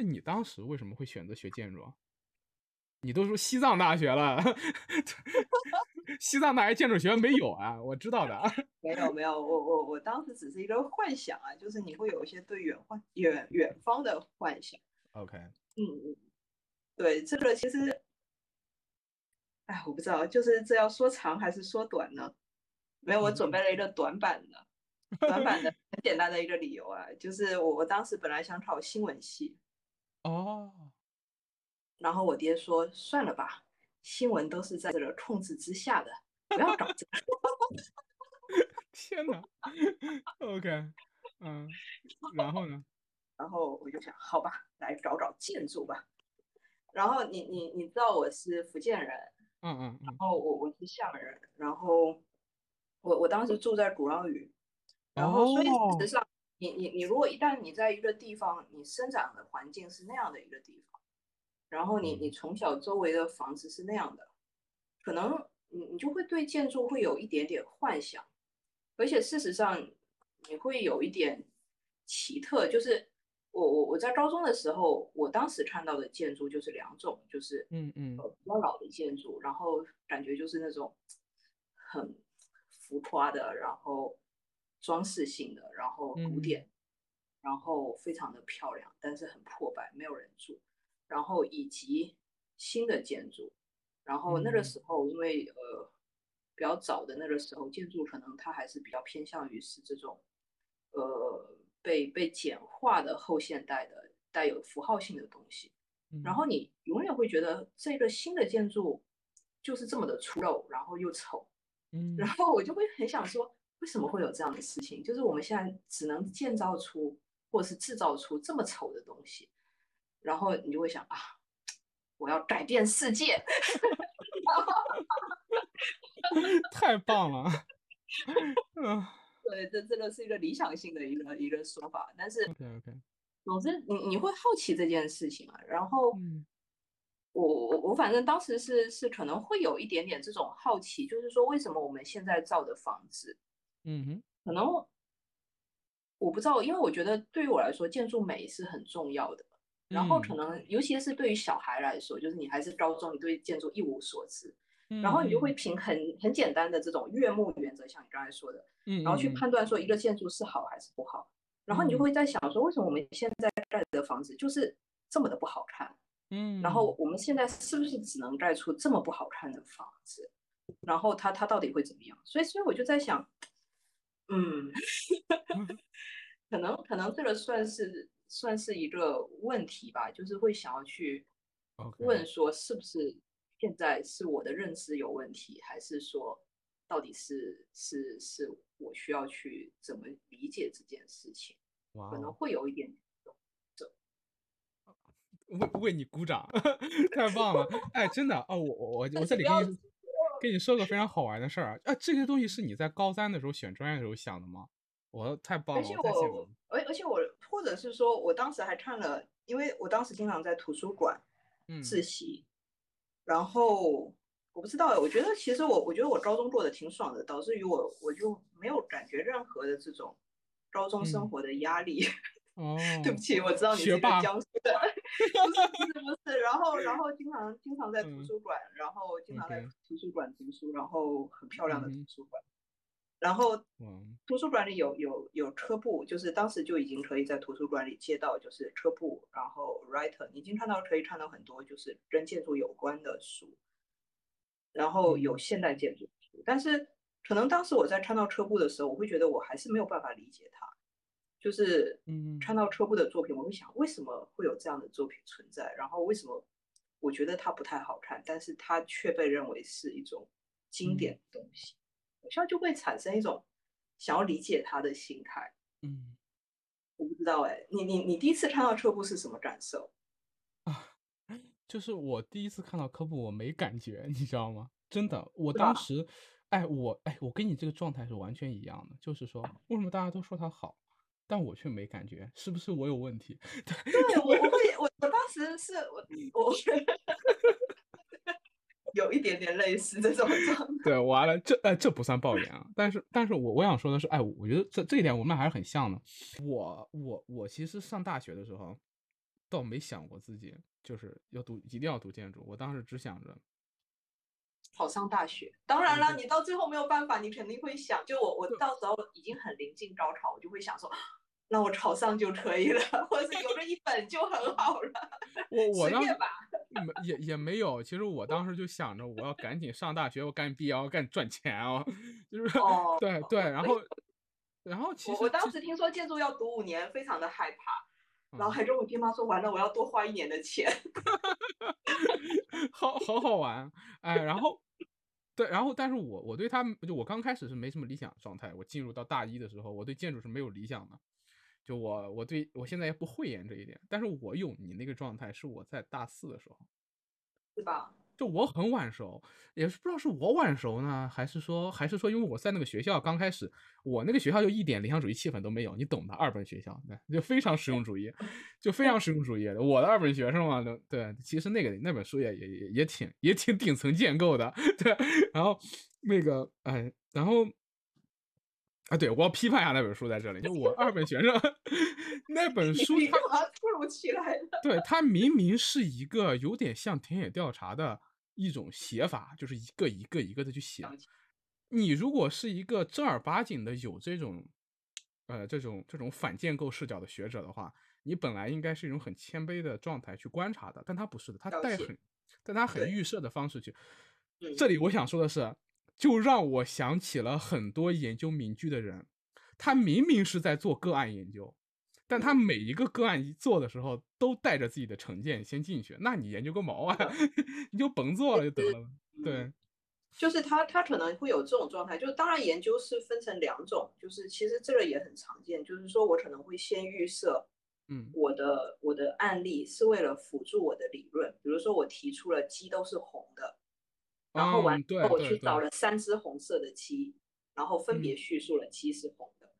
就你当时为什么会选择学建筑啊？你都说西藏大学了，西藏大学建筑学院没有啊？我知道的。没有没有，我我我当时只是一个幻想啊，就是你会有一些对远幻远远方的幻想。OK，嗯嗯，对，这个其实，哎，我不知道，就是这要说长还是说短呢？没有，我准备了一个短版的，短版的 很简单的一个理由啊，就是我我当时本来想考新闻系，哦，然后我爹说算了吧，新闻都是在这个控制之下的，不要搞这个。天哪，OK，嗯，然后呢？然后我就想，好吧，来找找建筑吧。然后你你你知道我是福建人，嗯嗯嗯，然后我我是厦门人，然后我我当时住在鼓浪屿，然后所以事实上，你你你如果一旦你在一个地方，你生长的环境是那样的一个地方，然后你你从小周围的房子是那样的，可能你你就会对建筑会有一点点幻想，而且事实上你会有一点奇特，就是。我我我在高中的时候，我当时看到的建筑就是两种，就是嗯嗯呃比较老的建筑，然后感觉就是那种很浮夸的，然后装饰性的，然后古典，然后非常的漂亮，但是很破败，没有人住，然后以及新的建筑，然后那个时候因为呃比较早的那个时候，建筑可能它还是比较偏向于是这种呃。被被简化的后现代的带有符号性的东西，然后你永远会觉得这个新的建筑就是这么的粗陋，然后又丑，嗯，然后我就会很想说，为什么会有这样的事情？就是我们现在只能建造出或者是制造出这么丑的东西，然后你就会想啊，我要改变世界，太棒了，嗯。对，这这个是一个理想性的一个一个说法，但是，OK OK，总之你你会好奇这件事情啊，然后，我我我反正当时是是可能会有一点点这种好奇，就是说为什么我们现在造的房子，嗯哼，可能我不知道，因为我觉得对于我来说，建筑美是很重要的，然后可能尤其是对于小孩来说，就是你还是高中，你对建筑一无所知。然后你就会凭很很简单的这种悦目原则，像你刚才说的，嗯，然后去判断说一个建筑是好还是不好。然后你就会在想说，为什么我们现在盖的房子就是这么的不好看？嗯，然后我们现在是不是只能盖出这么不好看的房子？然后它它到底会怎么样？所以所以我就在想，嗯，可能可能这个算是算是一个问题吧，就是会想要去问说是不是。现在是我的认知有问题，还是说到底是是是我需要去怎么理解这件事情？可能会有一点这为为你鼓掌，太棒了！哎，真的哦，我我我我这里跟你说个非常好玩的事儿啊！啊，这些东西是你在高三的时候选专业的时候想的吗？我太棒了！而且我而而且我或者是说我当时还看了，因为我当时经常在图书馆自习。然后我不知道，我觉得其实我我觉得我高中过得挺爽的，导致于我我就没有感觉任何的这种高中生活的压力。哦，对不起，我知道你是个江苏的，不是不是。然后然 后经常经常在图书馆，然后经常在图书馆读书，然后很漂亮的图书馆。然后图书馆里有有有车部，就是当时就已经可以在图书馆里借到，就是车部，然后 writer，你已经看到可以看到很多就是跟建筑有关的书，然后有现代建筑书，但是可能当时我在看到车部的时候，我会觉得我还是没有办法理解它，就是嗯看到车部的作品，我会想为什么会有这样的作品存在，然后为什么我觉得它不太好看，但是它却被认为是一种经典的东西。好像就会产生一种想要理解他的心态。嗯，我不知道哎，你你你第一次看到车布是什么感受啊？就是我第一次看到科布，我没感觉，你知道吗？真的，我当时，哎，我哎，我跟你这个状态是完全一样的。就是说，为什么大家都说他好，但我却没感觉？是不是我有问题？对，我我会，我我当时是我我。有一点点类似这种状态，对，完了，这呃这不算抱怨啊，但是但是我我想说的是，哎，我觉得这这一点我们俩还是很像的。我我我其实上大学的时候，倒没想过自己就是要读，一定要读建筑。我当时只想着考上大学。当然了，你到最后没有办法，你肯定会想，就我我到时候已经很临近高考，我就会想说，那我朝上就可以了，或者是有个一本就很好了。我我当随便吧。没也也没有，其实我当时就想着我要赶紧上大学，我赶紧毕业，我赶紧赚钱啊，就是哦对对，然后然后其实我我当时听说建筑要读五年，非常的害怕，然后嗯还跟我爹妈说，完了我要多花一年的钱。好好好玩，哎，然后对，然后但是我我对他们就我刚开始是没什么理想状态，我进入到大一的时候，我对建筑是没有理想的，就我我对我现在也不讳言这一点，但是我有你那个状态是我在大四的时候，是吧？就我很晚熟，也是不知道是我晚熟呢，还是说还是说因为我在那个学校刚开始，我那个学校就一点理想主义气氛都没有，你懂的，二本学校，对，就非常实用主义，就非常实用主义的。我的二本学生嘛，对对，其实那个那本书也也也也挺也挺顶层建构的，对，然后那个哎，然后。啊，对，我要批判一下那本书在这里，就我二本学生 那本书你它突如其来的？对，它明明是一个有点像田野调查的一种写法，就是一个一个一个的去写。你如果是一个正儿八经的有这种，呃，这种这种反建构视角的学者的话，你本来应该是一种很谦卑的状态去观察的，但他不是的，他带很，但他很预设的方式去。嗯这里我想说的是，就让我想起了很多研究名句的人，他明明是在做个案研究，但他每一个个案一做的时候，都带着自己的成见先进去，那你研究个毛啊，你就甭做了就得了。对嗯，就是他他可能会有这种状态，就是当然研究是分成两种，就是其实这个也很常见，就是说我可能会先预设嗯我的我的案例是为了辅助我的理论，比如说我提出了鸡都是红的，然后完我去找了三只红色的鸡，然后分别嗯。叙述了鸡是红的，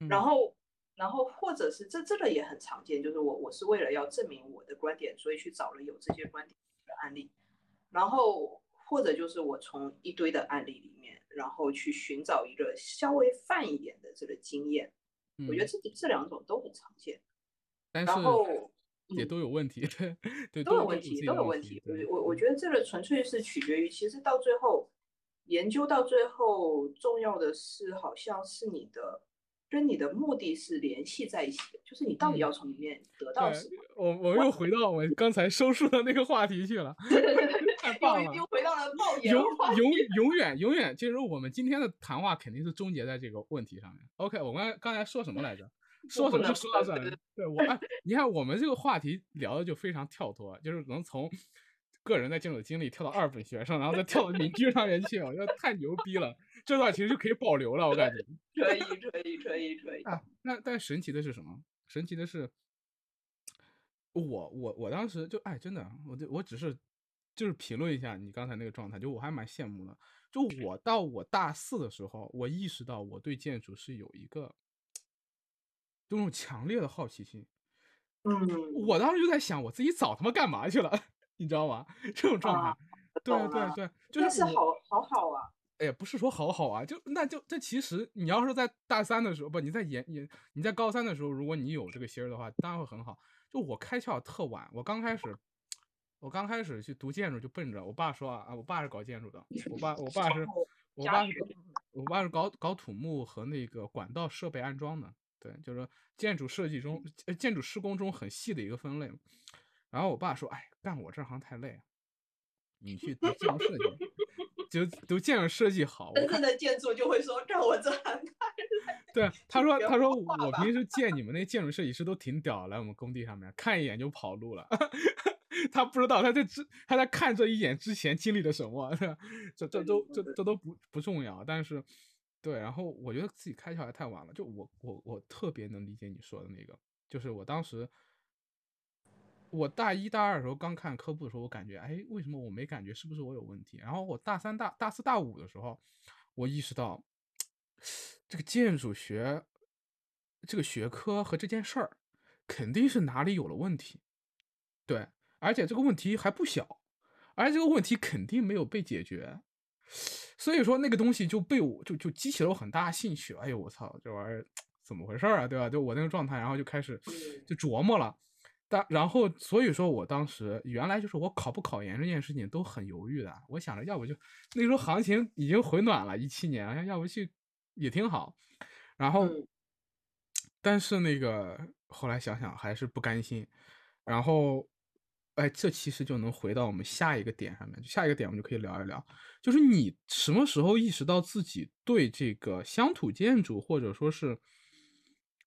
嗯。然后然后或者是这这个也很常见，就是我我是为了要证明我的观点，所以去找了有这些观点的案例，然后或者就是我从一堆的案例里面，然后去寻找一个稍微泛一点的这个经验，我觉得嗯，这这两种都很常见，然后也嗯都有问题，对对，都有问题，都有问题。我我我觉得这个纯粹是取决于，其实到最后研究到最后，重要的是好像是你的跟你的目的是联系在一起的，就是你到底嗯。要从里面得到，什么。我我又回到我刚才收束的那个话题去了，太棒了！又又回到了爆言永话永永远永远，其实我们今天的谈话肯定是终结在这个问题上面。OK，我刚刚才说什么来着？说什么就说到这儿了。对我哎，你看我们这个话题聊的就非常跳脱，就是能从个人在建筑经历跳到二本学生，然后再跳到民居上面去，我觉得太牛逼了。这段其实就可以保留了，我感觉。可以可以可以可以。啊，那但神奇的是什么？神奇的是，我我我当时就哎，真的，我就我只是就是评论一下你刚才那个状态，就我还蛮羡慕的。就我到我大四的时候，我意识到我对建筑是有一个这种强烈的好奇心。嗯，我当时就在想，我自己早他妈干嘛去了，你知道吗？这种状态，啊，对。对对，就是好好好啊，哎，不是说好好啊，就那就这其实你要是在大三的时候，不，你在研研你在高三的时候，如果你有这个心儿的话，当然会很好。就我开窍特晚，我刚开始，我刚开始去读建筑，就奔着我爸说啊，啊我爸是搞建筑的，我爸我爸是我爸是我爸是搞搞土木和那个管道设备安装的，对，就是说建筑设计中呃建筑施工中很细的一个分类。然后我爸说，哎，干我这行太累，你去读建筑设计。就读建筑设计好，我看真正的建筑就会说，干我这行太累对他说他说我平时见你们那建筑设计师都挺屌，来我们工地上面看一眼就跑路了。他不知道他在之他在看这一眼之前经历了什么，这这都这这都不不重要。但是对，然后我觉得自己开窍还太晚了。就我我我特别能理解你说的那个，就是我当时我大一大二的时候刚看科布的时候，我感觉哎，为什么我没感觉？是不是我有问题？然后我大三大大四大五的时候，我意识到这个建筑学这个学科和这件事儿肯定是哪里有了问题，对，而且这个问题还不小，而且这个问题肯定没有被解决，所以说那个东西就被我就就激起了我很大的兴趣。哎呦我操，这玩意儿怎么回事儿啊？对吧？就我那个状态，然后就开始嗯就琢磨了。但然后所以说我当时原来就是我考不考研这件事情都很犹豫的，我想着要不就那时候行情已经回暖了，一七年，要不去也挺好。然后，但是那个后来想想还是不甘心。然后，哎，这其实就能回到我们下一个点上面，下一个点我们就可以聊一聊，就是你什么时候意识到自己对这个乡土建筑或者说是。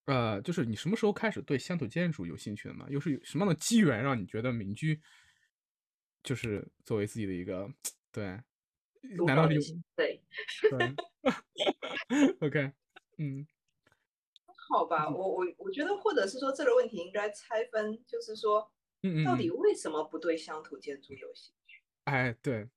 呃，就是你什么时候开始对乡土建筑有兴趣的呢？又是有什么样的机缘让你觉得民居就是作为自己的一个对？难道有对对？OK，嗯，好吧，我我我觉得，或者是说这个问题应该拆分，就是说，嗯到底为什么不对乡土建筑有兴趣？哎，对，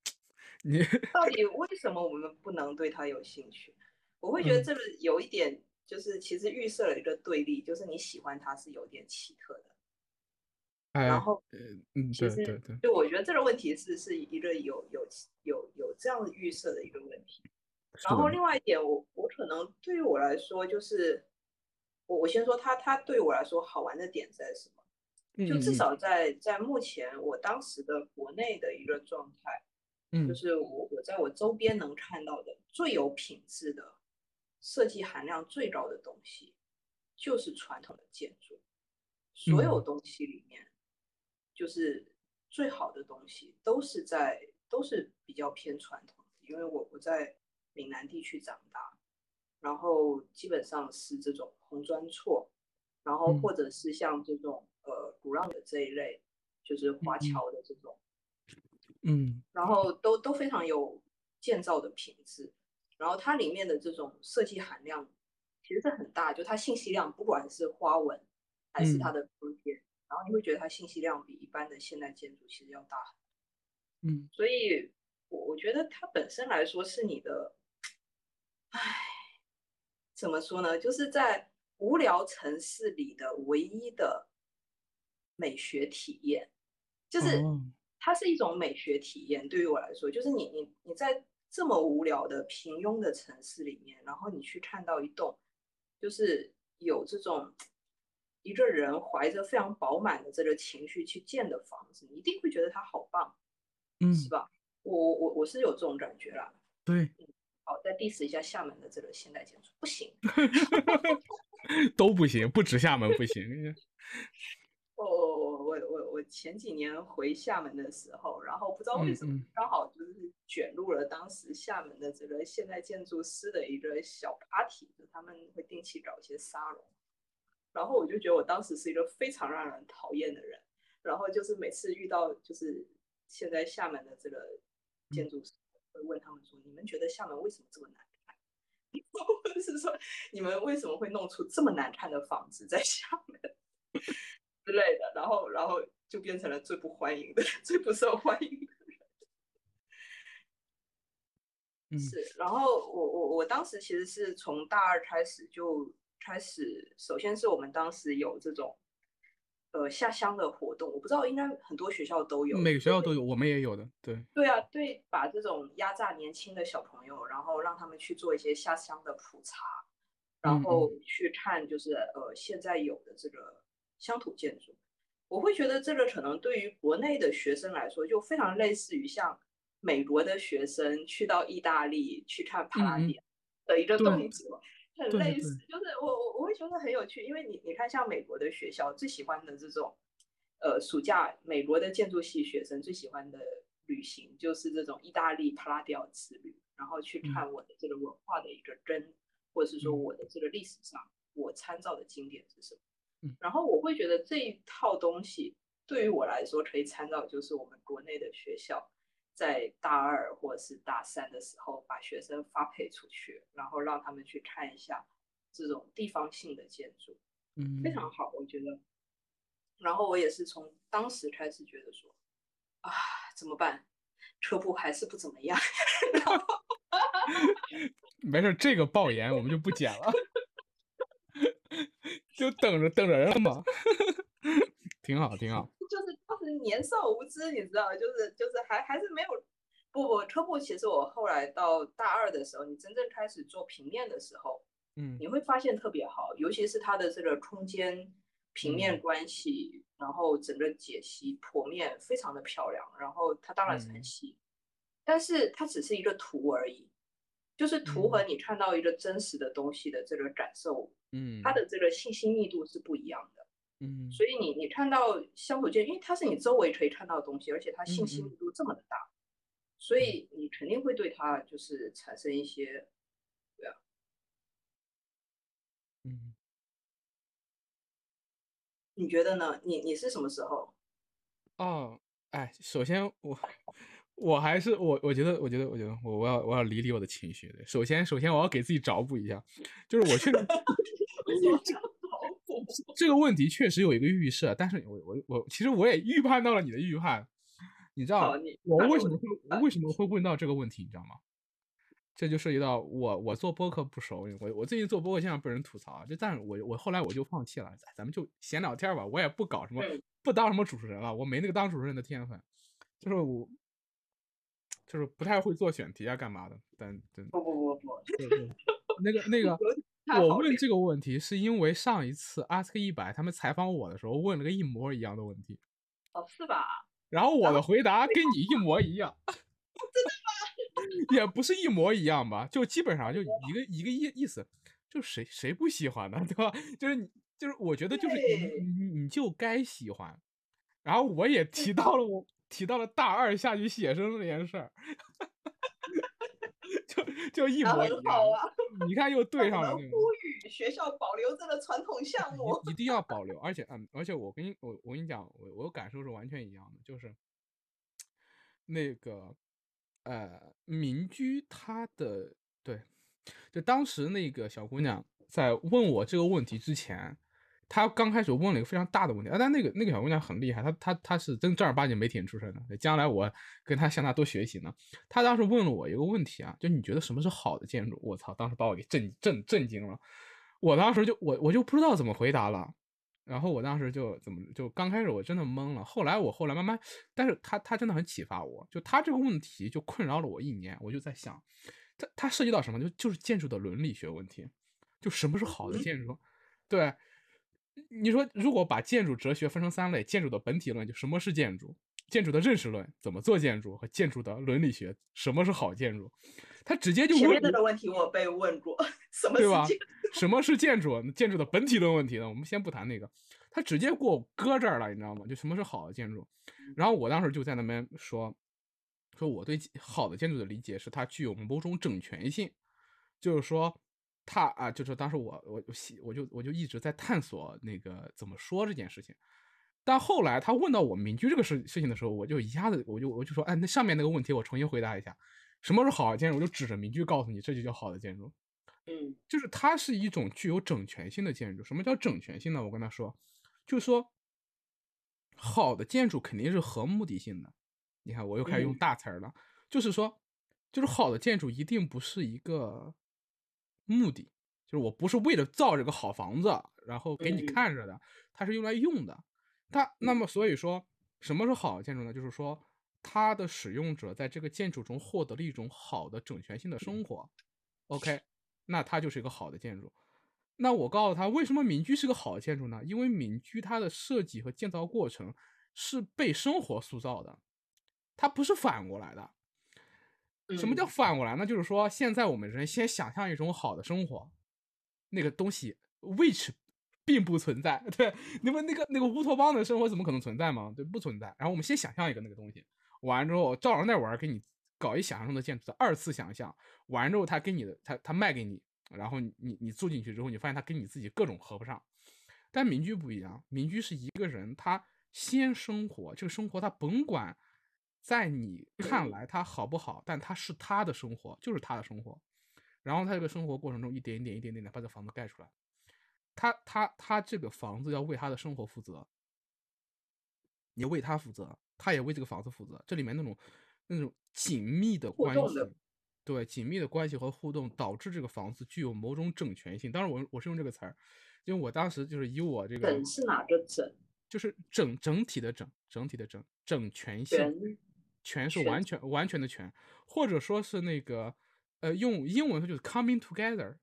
你到底为什么我们不能对他有兴趣？我会觉得这个有一点。就是其实预设了一个对立，就是你喜欢他是有点奇特的，然后嗯，对对对就我觉得这个问题是是一个有有有有这样预设的一个问题。然后另外一点，我我可能对于我来说，就是我我先说他他对我来说好玩的点在什么？就至少在在目前我当时的国内的一个状态，嗯，就是我我在我周边能看到的最有品质的。设计含量最高的东西就是传统的建筑，所有东西里面，就是最好的东西都是在都是比较偏传统的。因为我我在闽南地区长大，然后基本上是这种红砖厝，然后或者是像这种呃古浪的这一类，就是华侨的这种，嗯，然后都都非常有建造的品质。然后它里面的这种设计含量其实是很大，就它信息量，不管是花纹还是它的空间，然后你会觉得它信息量比一般的现代建筑其实要大很多。嗯，所以我我觉得它本身来说是你的，唉，怎么说呢？就是在无聊城市里的唯一的美学体验，就是它是一种美学体验。对于我来说，就是你你你在。这么无聊的平庸的城市里面，然后你去看到一栋，就是有这种一个人怀着非常饱满的这个情绪去建的房子，你一定会觉得它好棒，嗯，是吧？我我我是有这种感觉啦。对，好，再 diss 一下厦门的这个现代建筑，不行，都不行，不止厦门不行。前几年回厦门的时候，然后不知道为什么刚好就是卷入了当时厦门的这个现代建筑师的一个小 party，就他们会定期搞一些沙龙，然后我就觉得我当时是一个非常让人讨厌的人，然后就是每次遇到就是现在厦门的这个建筑师，会问他们说：你们觉得厦门为什么这么难看？或者是说你们为什么会弄出这么难看的房子在厦门？之类的，然后，然后就变成了最不欢迎的、最不受欢迎的人。是，然后我我我当时其实是从大二开始就开始，首先是我们当时有这种呃下乡的活动，我不知道应该很多学校都有，每个学校都有，我们也有的，对。对啊，对，把这种压榨年轻的小朋友，然后让他们去做一些下乡的普查，然后去看就是呃现在有的这个。乡土建筑，我会觉得这个可能对于国内的学生来说，就非常类似于像美国的学生去到意大利去看帕拉迪的一个动作，很类似。就是我我我会觉得很有趣，因为你你看，像美国的学校最喜欢的这种，呃，暑假美国的建筑系学生最喜欢的旅行就是这种意大利帕拉迪奥之旅，然后去看我的这个文化的一个根，或者是说我的这个历史上我参照的经典是什么。然后我会觉得这一套东西对于我来说可以参照，就是我们国内的学校在大二或者是大三的时候，把学生发配出去，然后让他们去看一下这种地方性的建筑，嗯，非常好，我觉得。然后我也是从当时开始觉得说，啊，怎么办？车铺还是不怎么样。没事，这个爆言我们就不剪了。就等着等着人了嘛，挺好挺好。就是当时年少无知，你知道，就是就是还还是没有。不不，科布其实我后来到大二的时候，你真正开始做平面的时候，嗯，你会发现特别好，尤其是它的这个空间平面关系，然后整个解析剖面非常的漂亮，然后它当然是很细，但是它只是一个图而已，就是图和你看到一个真实的东西的这个感受，嗯，它的这个信息密度是不一样的，嗯，所以你你看到相互间，因为它是你周围可以看到的东西，而且它信息密度这么的大，所以你肯定会对它就是产生一些，对啊，嗯。你觉得呢？你你是什么时候？哦，哎，首先我我还是我，我觉得，我觉得，我觉得我我要我要理理我的情绪。对，首先首先我要给自己找补一下，就是我确实 这个问题确实有一个预设，但是我我我其实我也预判到了你的预判，你知道我为什么会为什么会问到这个问题，你知道吗？这就涉及到我，我做播客不熟，我我最近做播客经常被人吐槽，就但是我我后来我就放弃了，咱们就闲聊天吧，我也不搞什么，不当什么主持人了，我没那个当主持人的天分，就是我就是不太会做选题啊，干嘛的？但真不不不不，那个 那个，我问这个问题是因为上一次 Ask 一百他们采访我的时候问了个一模一样的问题，哦是吧？然后我的回答跟你一模一样。真的吗？也不是一模一样吧，就基本上就一个一个意意思，就谁谁不喜欢呢，对吧？就是你就是我觉得就是你你你就该喜欢，然后我也提到了我提到了大二下去写生这件事儿，就就一模一样。你看又对上了。呼吁学校保留这个传统项目，一定要保留，而且嗯，而且我跟你我我跟你讲，我我感受是完全一样的，就是那个。呃，民居他的对，就当时那个小姑娘在问我这个问题之前，她刚开始问了一个非常大的问题啊。但那个那个小姑娘很厉害，她她她是真正儿八经媒体人出身的，将来我跟她向她多学习呢。她当时问了我一个问题啊，就你觉得什么是好的建筑？我操，当时把我给震震震惊了。我当时就我我就不知道怎么回答了。然后我当时就怎么就刚开始我真的懵了，后来我后来慢慢，但是他他真的很启发我，就他这个问题就困扰了我一年，我就在想，他他涉及到什么？就就是建筑的伦理学问题，就什么是好的建筑？对，你说如果把建筑哲学分成三类，建筑的本体论就什么是建筑，建筑的认识论怎么做建筑和建筑的伦理学什么是好建筑？他直接就前面那个问题我被问过，什么对吧？什么是建筑？建筑的本体论问题呢？我们先不谈那个，他直接给我搁这儿了，你知道吗？就什么是好的建筑？然后我当时就在那边说，说我对好的建筑的理解是它具有某种整全性，就是说它啊，就是当时我我我我就我就一直在探索那个怎么说这件事情。但后来他问到我民居这个事事情的时候，我就一下子我就我就说，哎，那上面那个问题我重新回答一下。什么是好的建筑？我就指着民居告诉你，这就叫好的建筑。嗯，就是它是一种具有整全性的建筑。什么叫整全性呢？我跟他说，就是说，好的建筑肯定是合目的性的。你看，我又开始用大词儿了，就是说，就是好的建筑一定不是一个目的，就是我不是为了造这个好房子，然后给你看着的，它是用来用的。它那么所以说，什么是好的建筑呢？就是说。它的使用者在这个建筑中获得了一种好的整全性的生活，OK，那它就是一个好的建筑。那我告诉他，为什么民居是个好建筑呢？因为民居它的设计和建造过程是被生活塑造的，它不是反过来的。什么叫反过来呢？就是说，现在我们人先想象一种好的生活，那个东西 which 并不存在，对，你们那个那个乌托邦的生活怎么可能存在吗？对，不存在。然后我们先想象一个那个东西。完之后，照着那玩给你搞一想象中的建筑的二次想象。完之后，他给你的，他他卖给你，然后你你住进去之后，你发现他跟你自己各种合不上。但民居不一样，民居是一个人他先生活，这个生活他甭管在你看来他好不好，但他是他的生活，就是他的生活。然后他这个生活过程中一点一点一点点的把这房子盖出来，他他他这个房子要为他的生活负责，你为他负责。他也为这个房子负责，这里面那种那种紧密的关系，对紧密的关系和互动，导致这个房子具有某种整全性。当然，我我是用这个词儿，因为我当时就是以我这个整是哪个整？就是整整体的整，整体的整，整全性，全是完全完全的全，或者说是那个呃，用英文说就是 coming together，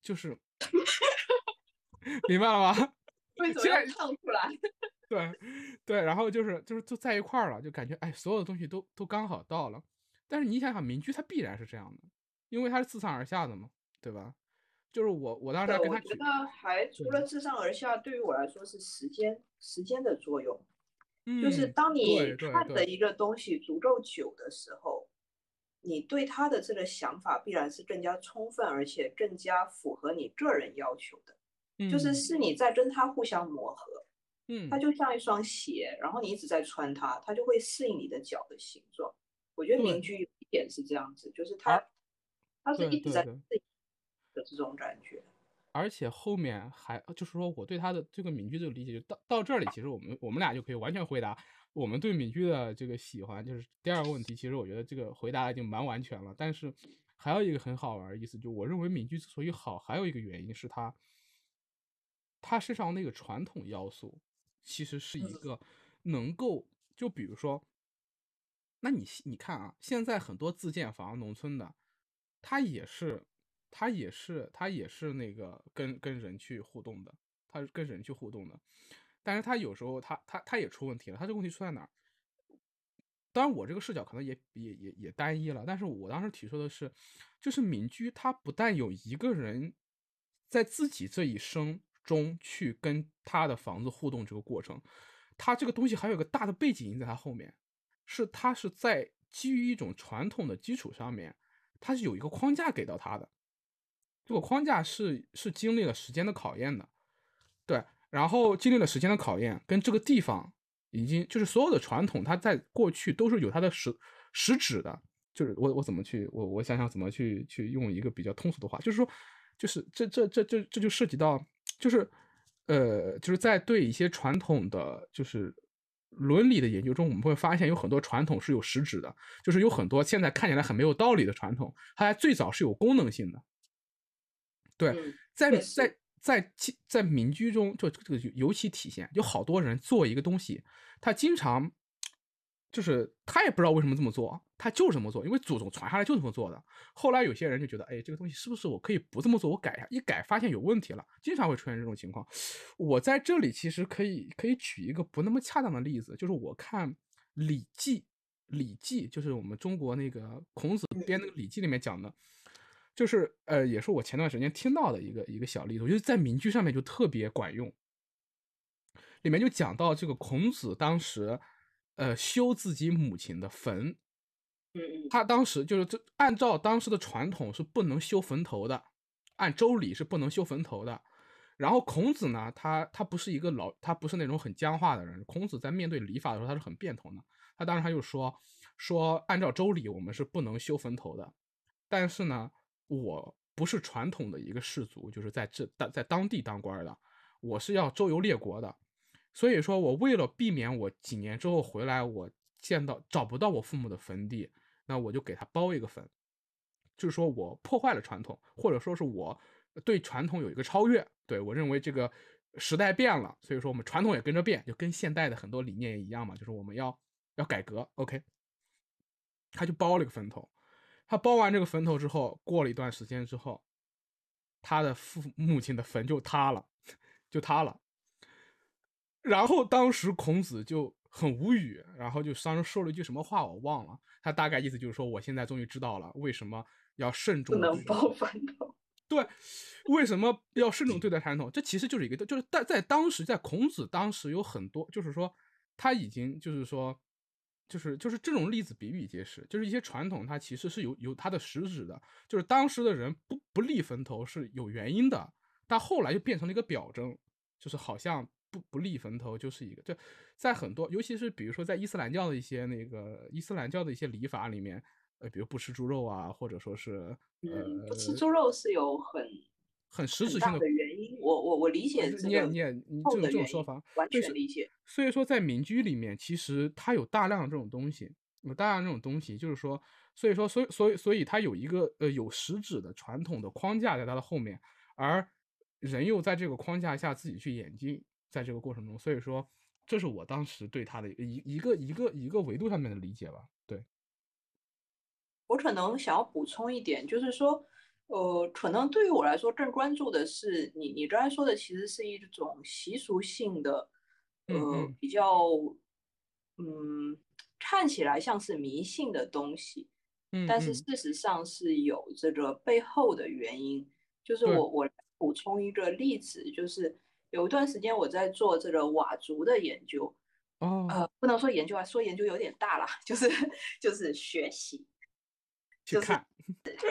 就是 明白了吗？为什么要唱出来？对对，然后就是就是就在一块儿了，就感觉哎，所有的东西都都刚好到了。但是你想想，民居它必然是这样的，因为它是自上而下的嘛，对吧？就是我我当时跟他觉得还除了自上而下，对于我来说是时间时间的作用。就是当你看的一个东西足够久的时候，你对他的这个想法必然是更加充分，而且更加符合你个人要求的。就是是你在跟他互相磨合。嗯，它就像一双鞋，然后你一直在穿它，它就会适应你的脚的形状。我觉得民居有一点是这样子，就是它它是一直在适应的这种感觉。而且后面还就是说，我对他的这个敏居这个理解就到到这里，其实我们我们俩就可以完全回答我们对敏居的这个喜欢。就是第二个问题，其实我觉得这个回答已经蛮完全了。但是还有一个很好玩的意思，就我认为敏居之所以好，还有一个原因是他他身上那个传统要素，其实是一个能够就比如说，那你你看啊，现在很多自建房农村的，它也是。他也是，他也是那个跟跟人去互动的，他是跟人去互动的，但是他有时候他他他也出问题了，他这个问题出在哪儿？当然我这个视角可能也也也也单一了，但是我当时提出的是，就是民居它不但有一个人在自己这一生中去跟他的房子互动这个过程，他这个东西还有个大的背景在他后面，是他是在基于一种传统的基础上面，他是有一个框架给到他的。这个框架是是经历了时间的考验的，对，然后经历了时间的考验，跟这个地方已经就是所有的传统，它在过去都是有它的实实质的。就是我我怎么去我我想想怎么去去用一个比较通俗的话，就是说，就是这这这这这就涉及到，就是呃，就是在对一些传统的就是伦理的研究中，我们会发现有很多传统是有实质的，就是有很多现在看起来很没有道理的传统，它最早是有功能性的。对，在在在在民居中，就这个尤其体现，有好多人做一个东西，他经常就是他也不知道为什么这么做，他就这么做，因为祖宗传下来就这么做的。后来有些人就觉得，哎，这个东西是不是我可以不这么做？我改一下，一改发现有问题了，经常会出现这种情况。我在这里其实可以可以举一个不那么恰当的例子，就是我看《礼记》，《礼记》就是我们中国那个孔子编那个《礼记》里面讲的。就是呃，也是我前段时间听到的一个一个小例子，我觉得在民居上面就特别管用。里面就讲到这个孔子当时，呃，修自己母亲的坟，他当时就是这按照当时的传统是不能修坟头的，按周礼是不能修坟头的。然后孔子呢，他他不是一个老，他不是那种很僵化的人。孔子在面对礼法的时候，他是很变通的。他当时他就说说，按照周礼，我们是不能修坟头的，但是呢。我不是传统的一个氏族，就是在这当在当地当官的，我是要周游列国的，所以说我为了避免我几年之后回来，我见到找不到我父母的坟地，那我就给他包一个坟，就是说我破坏了传统，或者说是我对传统有一个超越，对我认为这个时代变了，所以说我们传统也跟着变，就跟现代的很多理念也一样嘛，就是我们要要改革，OK，他就包了一个坟头。他包完这个坟头之后，过了一段时间之后，他的父母亲的坟就塌了，就塌了。然后当时孔子就很无语，然后就当时说了一句什么话我忘了，他大概意思就是说，我现在终于知道了为什么要慎重。不能包坟头。对，为什么要慎重对待传统？这其实就是一个，就是在在当时，在孔子当时有很多，就是说他已经就是说。就是就是这种例子比比皆是，就是一些传统它其实是有有它的实质的，就是当时的人不不立坟头是有原因的，但后来就变成了一个表征，就是好像不不立坟头就是一个，就在很多，尤其是比如说在伊斯兰教的一些那个伊斯兰教的一些礼法里面，呃，比如不吃猪肉啊，或者说是呃不吃猪肉是有很。很实质性的我我我理解这个，你也你也你这种这种说法完全理解。所以说，在民居里面，其实它有大量的这种东西，有大量这种东西，就是说，所以说，所以所以所以它有一个呃有实质的传统的框架在它的后面，而人又在这个框架下自己去演进，在这个过程中，所以说，这是我当时对它的一一个一个一个维度上面的理解吧。对，我可能想要补充一点，就是说。呃，可能对于我来说更关注的是你你刚才说的，其实是一种习俗性的，呃，比较，嗯，看起来像是迷信的东西，嗯，但是事实上是有这个背后的原因。就是我我补充一个例子，就是有一段时间我在做这个佤族的研究，哦，呃，不能说研究啊，说研究有点大了，就是就是学习，就是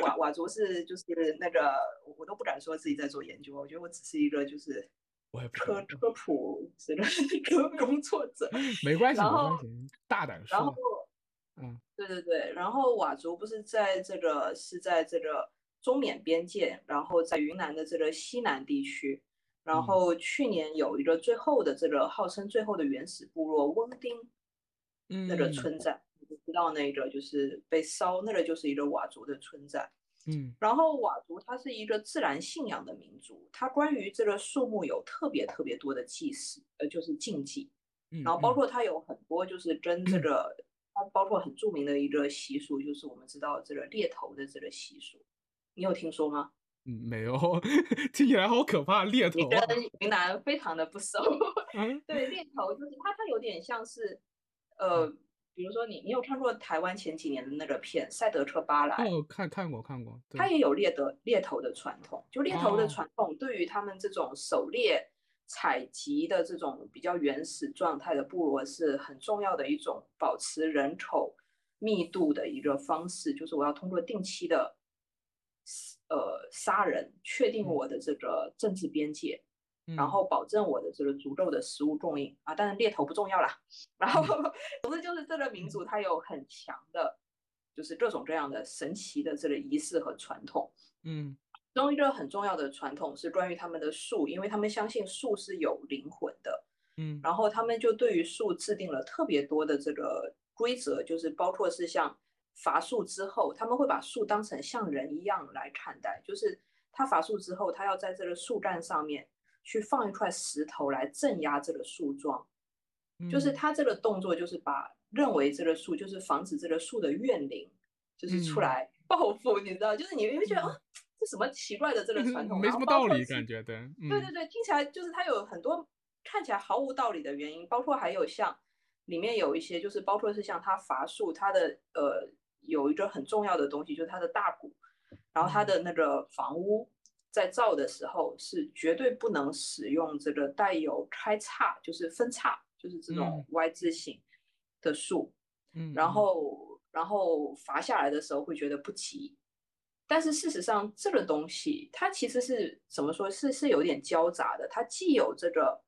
佤佤族是就是那个我都不敢说自己在做研究，我觉得我只是一个就是科科普之类的工作者，没关系，没关系，大胆说，然后嗯，对对对，然后佤族不是在这个是在这个。中缅边界，然后在云南的这个西南地区，然后去年有一个最后的这个号称最后的原始部落翁丁，那个村寨，你知道那个就是被烧，那个就是一个佤族的村寨。嗯，然后佤族它是一个自然信仰的民族，它关于这个树木有特别特别多的祭祀，呃，就是禁忌。然后包括它有很多就是跟这个，它包括很著名的一个习俗，就是我们知道这个猎头的这个习俗。你有听说吗？嗯，没有，听起来好可怕。猎头，你跟云南非常的不熟。嗯，对，猎头就是它，它有点像是，呃，比如说你，你有看过台湾前几年的那个片《赛德克巴莱》？哦，看看过，看过。他也有猎的猎头的传统，就猎头的传统，对于他们这种狩猎、采集的这种比较原始状态的部落是很重要的一种保持人口密度的一个方式，就是我要通过定期的。呃，杀人，确定我的这个政治边界，然后保证我的这个足够的食物供应啊。当然猎头不重要啦。然后，总之就是这个民族它有很强的，就是各种各样的神奇的这个仪式和传统。嗯，其中一个很重要的传统是关于他们的树，因为他们相信树是有灵魂的。嗯，然后他们就对于树制定了特别多的这个规则，就是包括是像。伐树之后，他们会把树当成像人一样来看待，就是他伐树之后，他要在这个树干上面去放一块石头来镇压这个树桩，就是他这个动作就是把认为这个树就是防止这个树的怨灵就是出来报复，你知道，就是你会觉得啊，这什么奇怪的这个传统，没什么道理感觉，对，对对对，听起来就是它有很多看起来毫无道理的原因，包括还有像里面有一些就是包括是像他伐树，他的呃。有一个很重要的东西，就是它的大鼓，然后它的那个房屋在造的时候是绝对不能使用这个带有开叉，就是分叉，就是这种 Y 字形的树。嗯，然后然后伐下来的时候会觉得不吉，但是事实上这个东西它其实是怎么说，是是有点交杂的，它既有这个。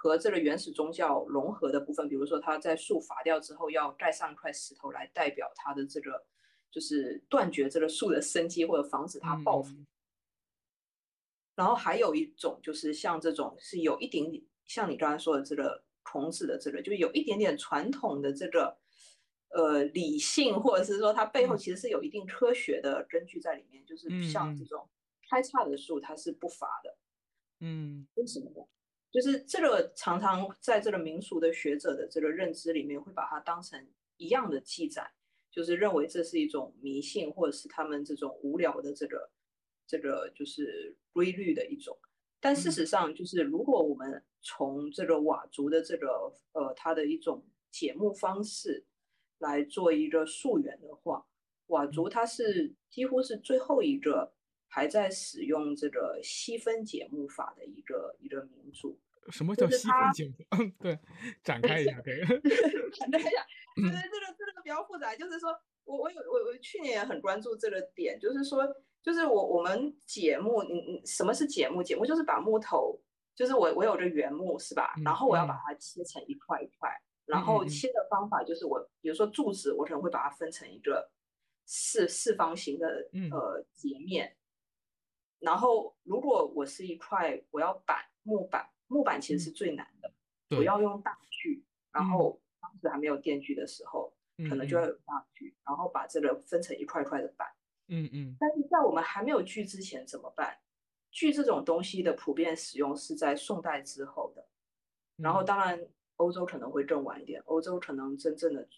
和这个原始宗教融合的部分，比如说它在树伐掉之后要盖上一块石头来代表它的这个，就是断绝这个树的生机或者防止它报复。然后还有一种就是像这种是有一点点像你刚才说的这个孔子的这个，就有一点点传统的这个呃理性，或者是说它背后其实是有一定科学的根据在里面。就是像这种开叉的树，它是不伐的。嗯，为什么呢？就是这个常常在这个民俗的学者的这个认知里面，会把它当成一样的记载，就是认为这是一种迷信，或者是他们这种无聊的这个这个就是规律的一种。但事实上，就是如果我们从这个佤族的这个呃它的一种解目方式来做一个溯源的话，佤族它是几乎是最后一个。还在使用这个细分解木法的一个一个民族。什么叫细分解木？嗯，对，展开一下可以。展开一下，觉得这个这个比较复杂。就是说我我有我我去年也很关注这个点，就是说就是我我们节目，你你，什么是节目？节目就是把木头，就是我我有个原木是吧？然后我要把它切成一块一块，然后切的方法就是我比如说柱子，我可能会把它分成一个四四方形的呃截面。然后，如果我是一块，我要板木板，木板其实是最难的。我要用大锯，然后当时还没有电锯的时候，可能就要有大锯，然后把这个分成一块块的板。嗯嗯。但是在我们还没有锯之前怎么办？锯这种东西的普遍使用是在宋代之后的。然后，当然欧洲可能会更晚一点。欧洲可能真正的，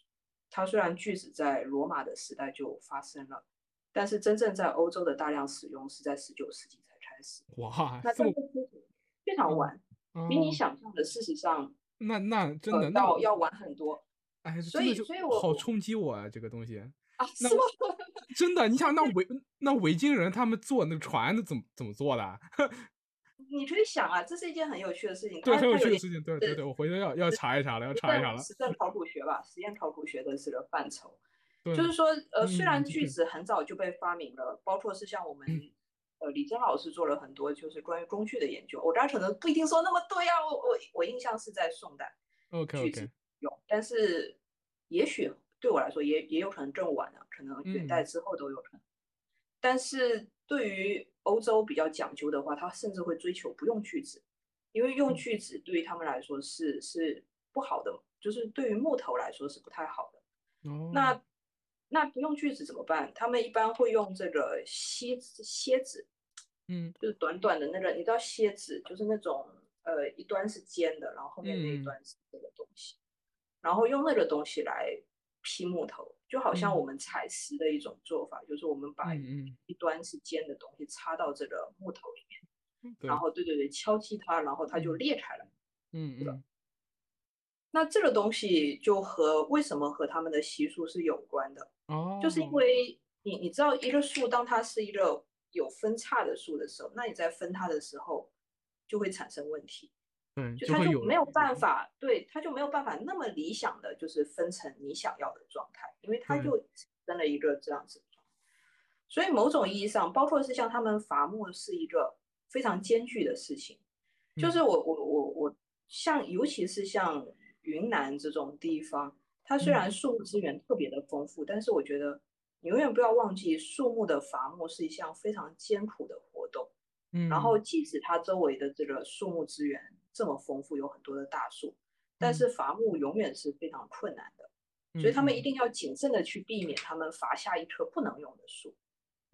它虽然锯子在罗马的时代就发生了。但是真正在欧洲的大量使用是在十九世纪才开始。哇，那这个非常晚，比你想象的事实上，那那真的要要晚很多。哎，所以所以我好冲击我啊，这个东西啊，是吗？真的，你想那 维那维京人他们坐那个船那怎么怎么做的？你可以想啊，这是一件很有趣的事情，对，很有趣的事情，对对对，我回头要要查一查了，要查一查了。实 证考古学吧，实验考古学的这个范畴，就是说，呃，虽然锯子很早就被发明了，包括是像我们呃李真老师做了很多就是关于工具的研究，我当然可能不一定说那么对啊，我我我印象是在宋代，OK OK，有，但是也许对我来说也也有可能更晚了，可能元代之后都有可能，但是对于。欧洲比较讲究的话，他甚至会追求不用锯子，因为用锯子对于他们来说是是不好的，就是对于木头来说是不太好的。哦，那那不用锯子怎么办？他们一般会用这个蝎子，蝎子，嗯，就是短短的那个，你知道蝎子就是那种呃一端是尖的，然后后面那一端是这个东西，然后用那个东西来劈木头。就好像我们采石的一种做法，就是我们把一端是尖的东西插到这个木头里面，然后对对对敲击它，然后它就裂开了。嗯嗯。那这个东西就和为什么和他们的习俗是有关的哦，就是因为你你知道一个树当它是一个有分叉的树的时候，那你在分它的时候就会产生问题。嗯，就他就没有办法，对，他就没有办法那么理想的就是分成你想要的状态，因为他就生了一个这样子。所以某种意义上，包括是像他们伐木是一个非常艰巨的事情。就是我我我我像尤其是像云南这种地方，它虽然树木资源特别的丰富，但是我觉得你永远不要忘记，树木的伐木是一项非常艰苦的活动。嗯，然后即使它周围的这个树木资源。这么丰富，有很多的大树，但是伐木永远是非常困难的，所以他们一定要谨慎的去避免他们伐下一棵不能用的树，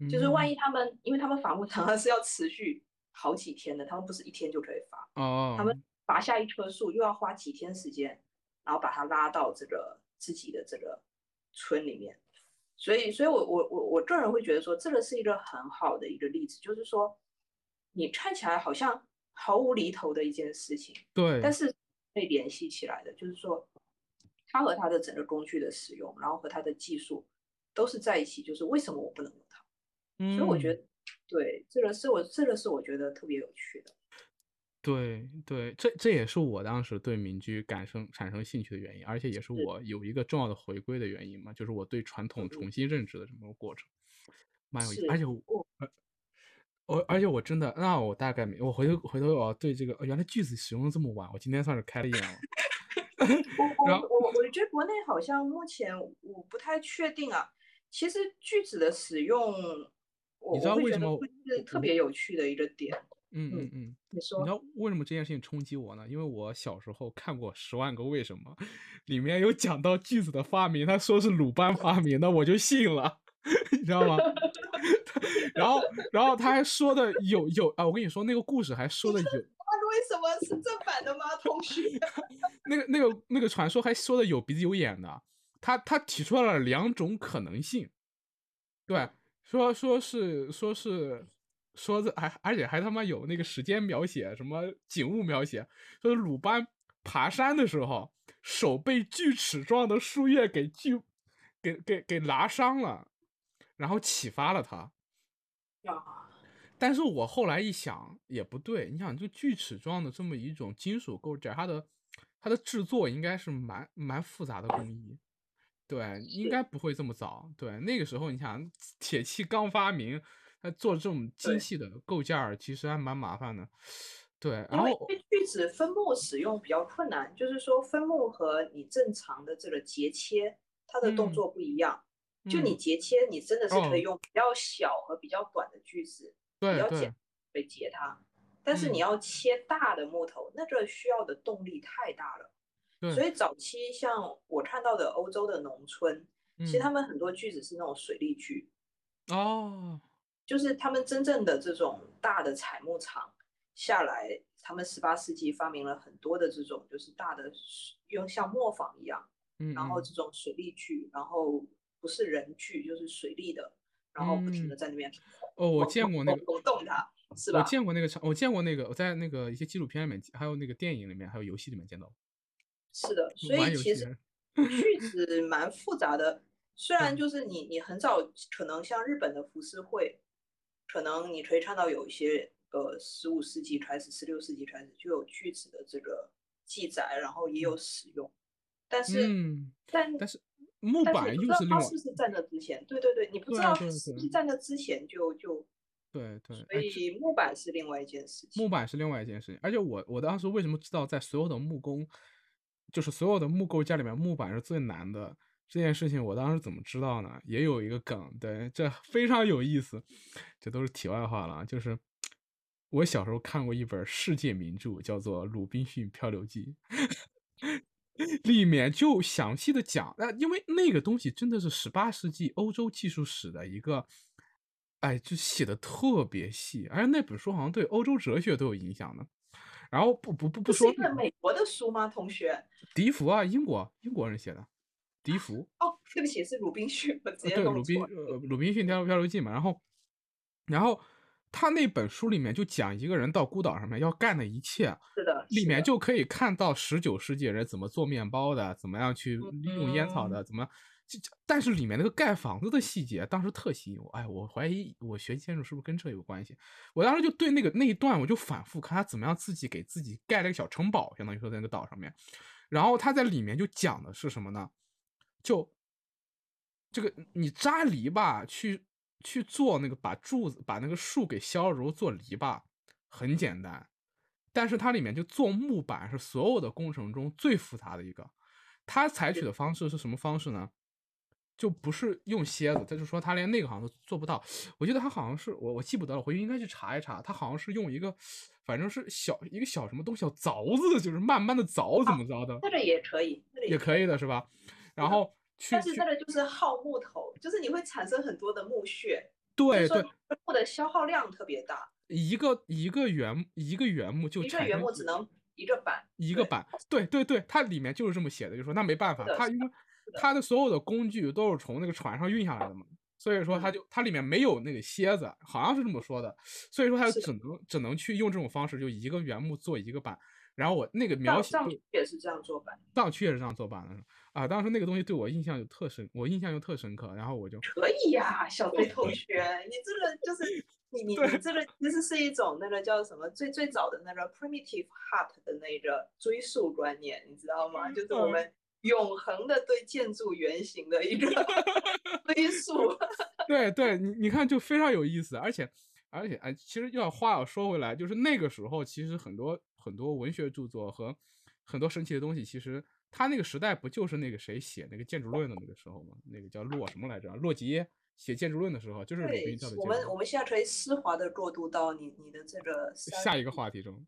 就是万一他们，因为他们伐木常常是要持续好几天的，他们不是一天就可以伐，哦，他们伐下一棵树又要花几天时间，然后把它拉到这个自己的这个村里面，所以，所以我我我我个人会觉得说，这个是一个很好的一个例子，就是说，你看起来好像。毫无厘头的一件事情，对，但是被联系起来的，就是说，它和它的整个工具的使用，然后和它的技术都是在一起，就是为什么我不能用它？所以我觉得，对，这个是我这个是我觉得特别有趣的。对对，这这也是我当时对民居感生产生兴趣的原因，而且也是我有一个重要的回归的原因嘛，就是我对传统重新认知的这么个过程，蛮有意思，而且我。我而且我真的，那我大概没，我回头回头我要对这个，原来句子使用的这么晚，我今天算是开了眼了。我我我我觉得国内好像目前我不太确定啊。其实句子的使用，你知道为什么是特别有趣的一个点？嗯嗯嗯，你说，你知道为什么这件事情冲击我呢？因为我小时候看过《十万个为什么》，里面有讲到句子的发明，他说是鲁班发明的，我就信了。你知道吗？然后，然后他还说的有有啊，我跟你说那个故事还说的有。为什么是正版的吗，同学？那个那个那个传说还说的有鼻子有眼的，他他提出了两种可能性，对，说说是说是说是还而且还他妈有那个时间描写，什么景物描写，说鲁班爬山的时候手被锯齿状的树叶给锯给给给拉伤了。然后启发了他，但是我后来一想也不对，你想就锯齿状的这么一种金属构件，它的它的制作应该是蛮蛮复杂的工艺，对，应该不会这么早。对，那个时候你想铁器刚发明，它做这种精细的构件其实还蛮麻烦的。对，然后锯齿分木使用比较困难，就是说分木和你正常的这个截切，它的动作不一样。就你截切，你真的是可以用比较小和比较短的锯子，比较简来截它。但是你要切大的木头，那个需要的动力太大了。所以早期像我看到的欧洲的农村，其实他们很多锯子是那种水力锯。哦，就是他们真正的这种大的采木场下来，他们十八世纪发明了很多的这种就是大的用像磨坊一样，然后这种水力锯，然后。不是人锯就是水力的，然后不停的在那边哦，我见过那个动它，是吧？我见过那个场，我见过那个，我在那个一些纪录片里面，还有那个电影里面，还有游戏里面见到。是的，所以其实句子蛮复杂的。虽然就是你你很早可能像日本的浮世绘，可能你可以看到有一些呃十五世纪开始、十六世纪开始就有句子的这个记载，然后也有使用。但是，但但是木板又是另外，是不是在那之前？对对对，你不知道是不是在那之前就就对对，所以木板是另外一件事情。木板是另外一件事情，而且我我当时为什么知道在所有的木工，就是所有的木构架里面木板是最难的这件事情，我当时怎么知道呢？也有一个梗，对，这非常有意思，这都是题外话了。就是我小时候看过一本世界名著，叫做《鲁滨逊漂流记》。里面就详细的讲，那因为那个东西真的是十八世纪欧洲技术史的一个，哎，就写的特别细，而且那本书好像对欧洲哲学都有影响的。然后不不不不说，是一本美国的书吗？同学，笛福啊，英国英国人写的，笛福。哦，对不起，是鲁滨逊，我直接对鲁滨呃鲁滨逊漂漂流记嘛，然后然后。他那本书里面就讲一个人到孤岛上面要干的一切，是的，里面就可以看到十九世纪人怎么做面包的，怎么样去利用烟草的，怎么，但是里面那个盖房子的细节当时特吸引我，哎，我怀疑我学建筑是不是跟这有关系？我当时就对那个那一段我就反复看他怎么样自己给自己盖了个小城堡，相当于说在那个岛上面，然后他在里面就讲的是什么呢？就这个你扎篱笆去。去做那个把柱子把那个树给削柔做篱笆很简单，但是它里面就做木板是所有的工程中最复杂的一个。他采取的方式是什么方式呢？就不是用楔子，他就说他连那个好像都做不到。我记得他好像是我我记不得了，回去应该去查一查。他好像是用一个反正是小一个小什么东西小凿子，就是慢慢的凿怎么着的。那个也可以，也可以的是吧？然后。但是这个就是耗木头，就是你会产生很多的木屑，对对，木的消耗量特别大。一个一个原一个原木就一个原木只能一个板，一个板，对对对，它里面就是这么写的，就说那没办法，它因为它的所有的工具都是从那个船上运下来的嘛，所以说它就它里面没有那个楔子，好像是这么说的，所以说它只能只能去用这种方式，就一个原木做一个板。然后我那个描写也是这样做板，藏区也是这样做版的啊。当时那个东西对我印象就特深，我印象就特深刻。然后我就可以呀，小飞同学，你这个就是你你你这个其实是一种那个叫什么最最早的那个 primitive heart 的那个追溯观念，你知道吗？就是我们永恒的对建筑原型的一个 追溯。对对，你你看就非常有意思，而且而且哎，其实要话要说回来，就是那个时候其实很多。很多文学著作和很多神奇的东西，其实他那个时代不就是那个谁写那个建筑论的那个时候吗？那个叫洛什么来着？洛吉耶写建筑论的时候，就是鲁滨教的。我们我们现在可以丝滑的过渡到你你的这个下一个话题中。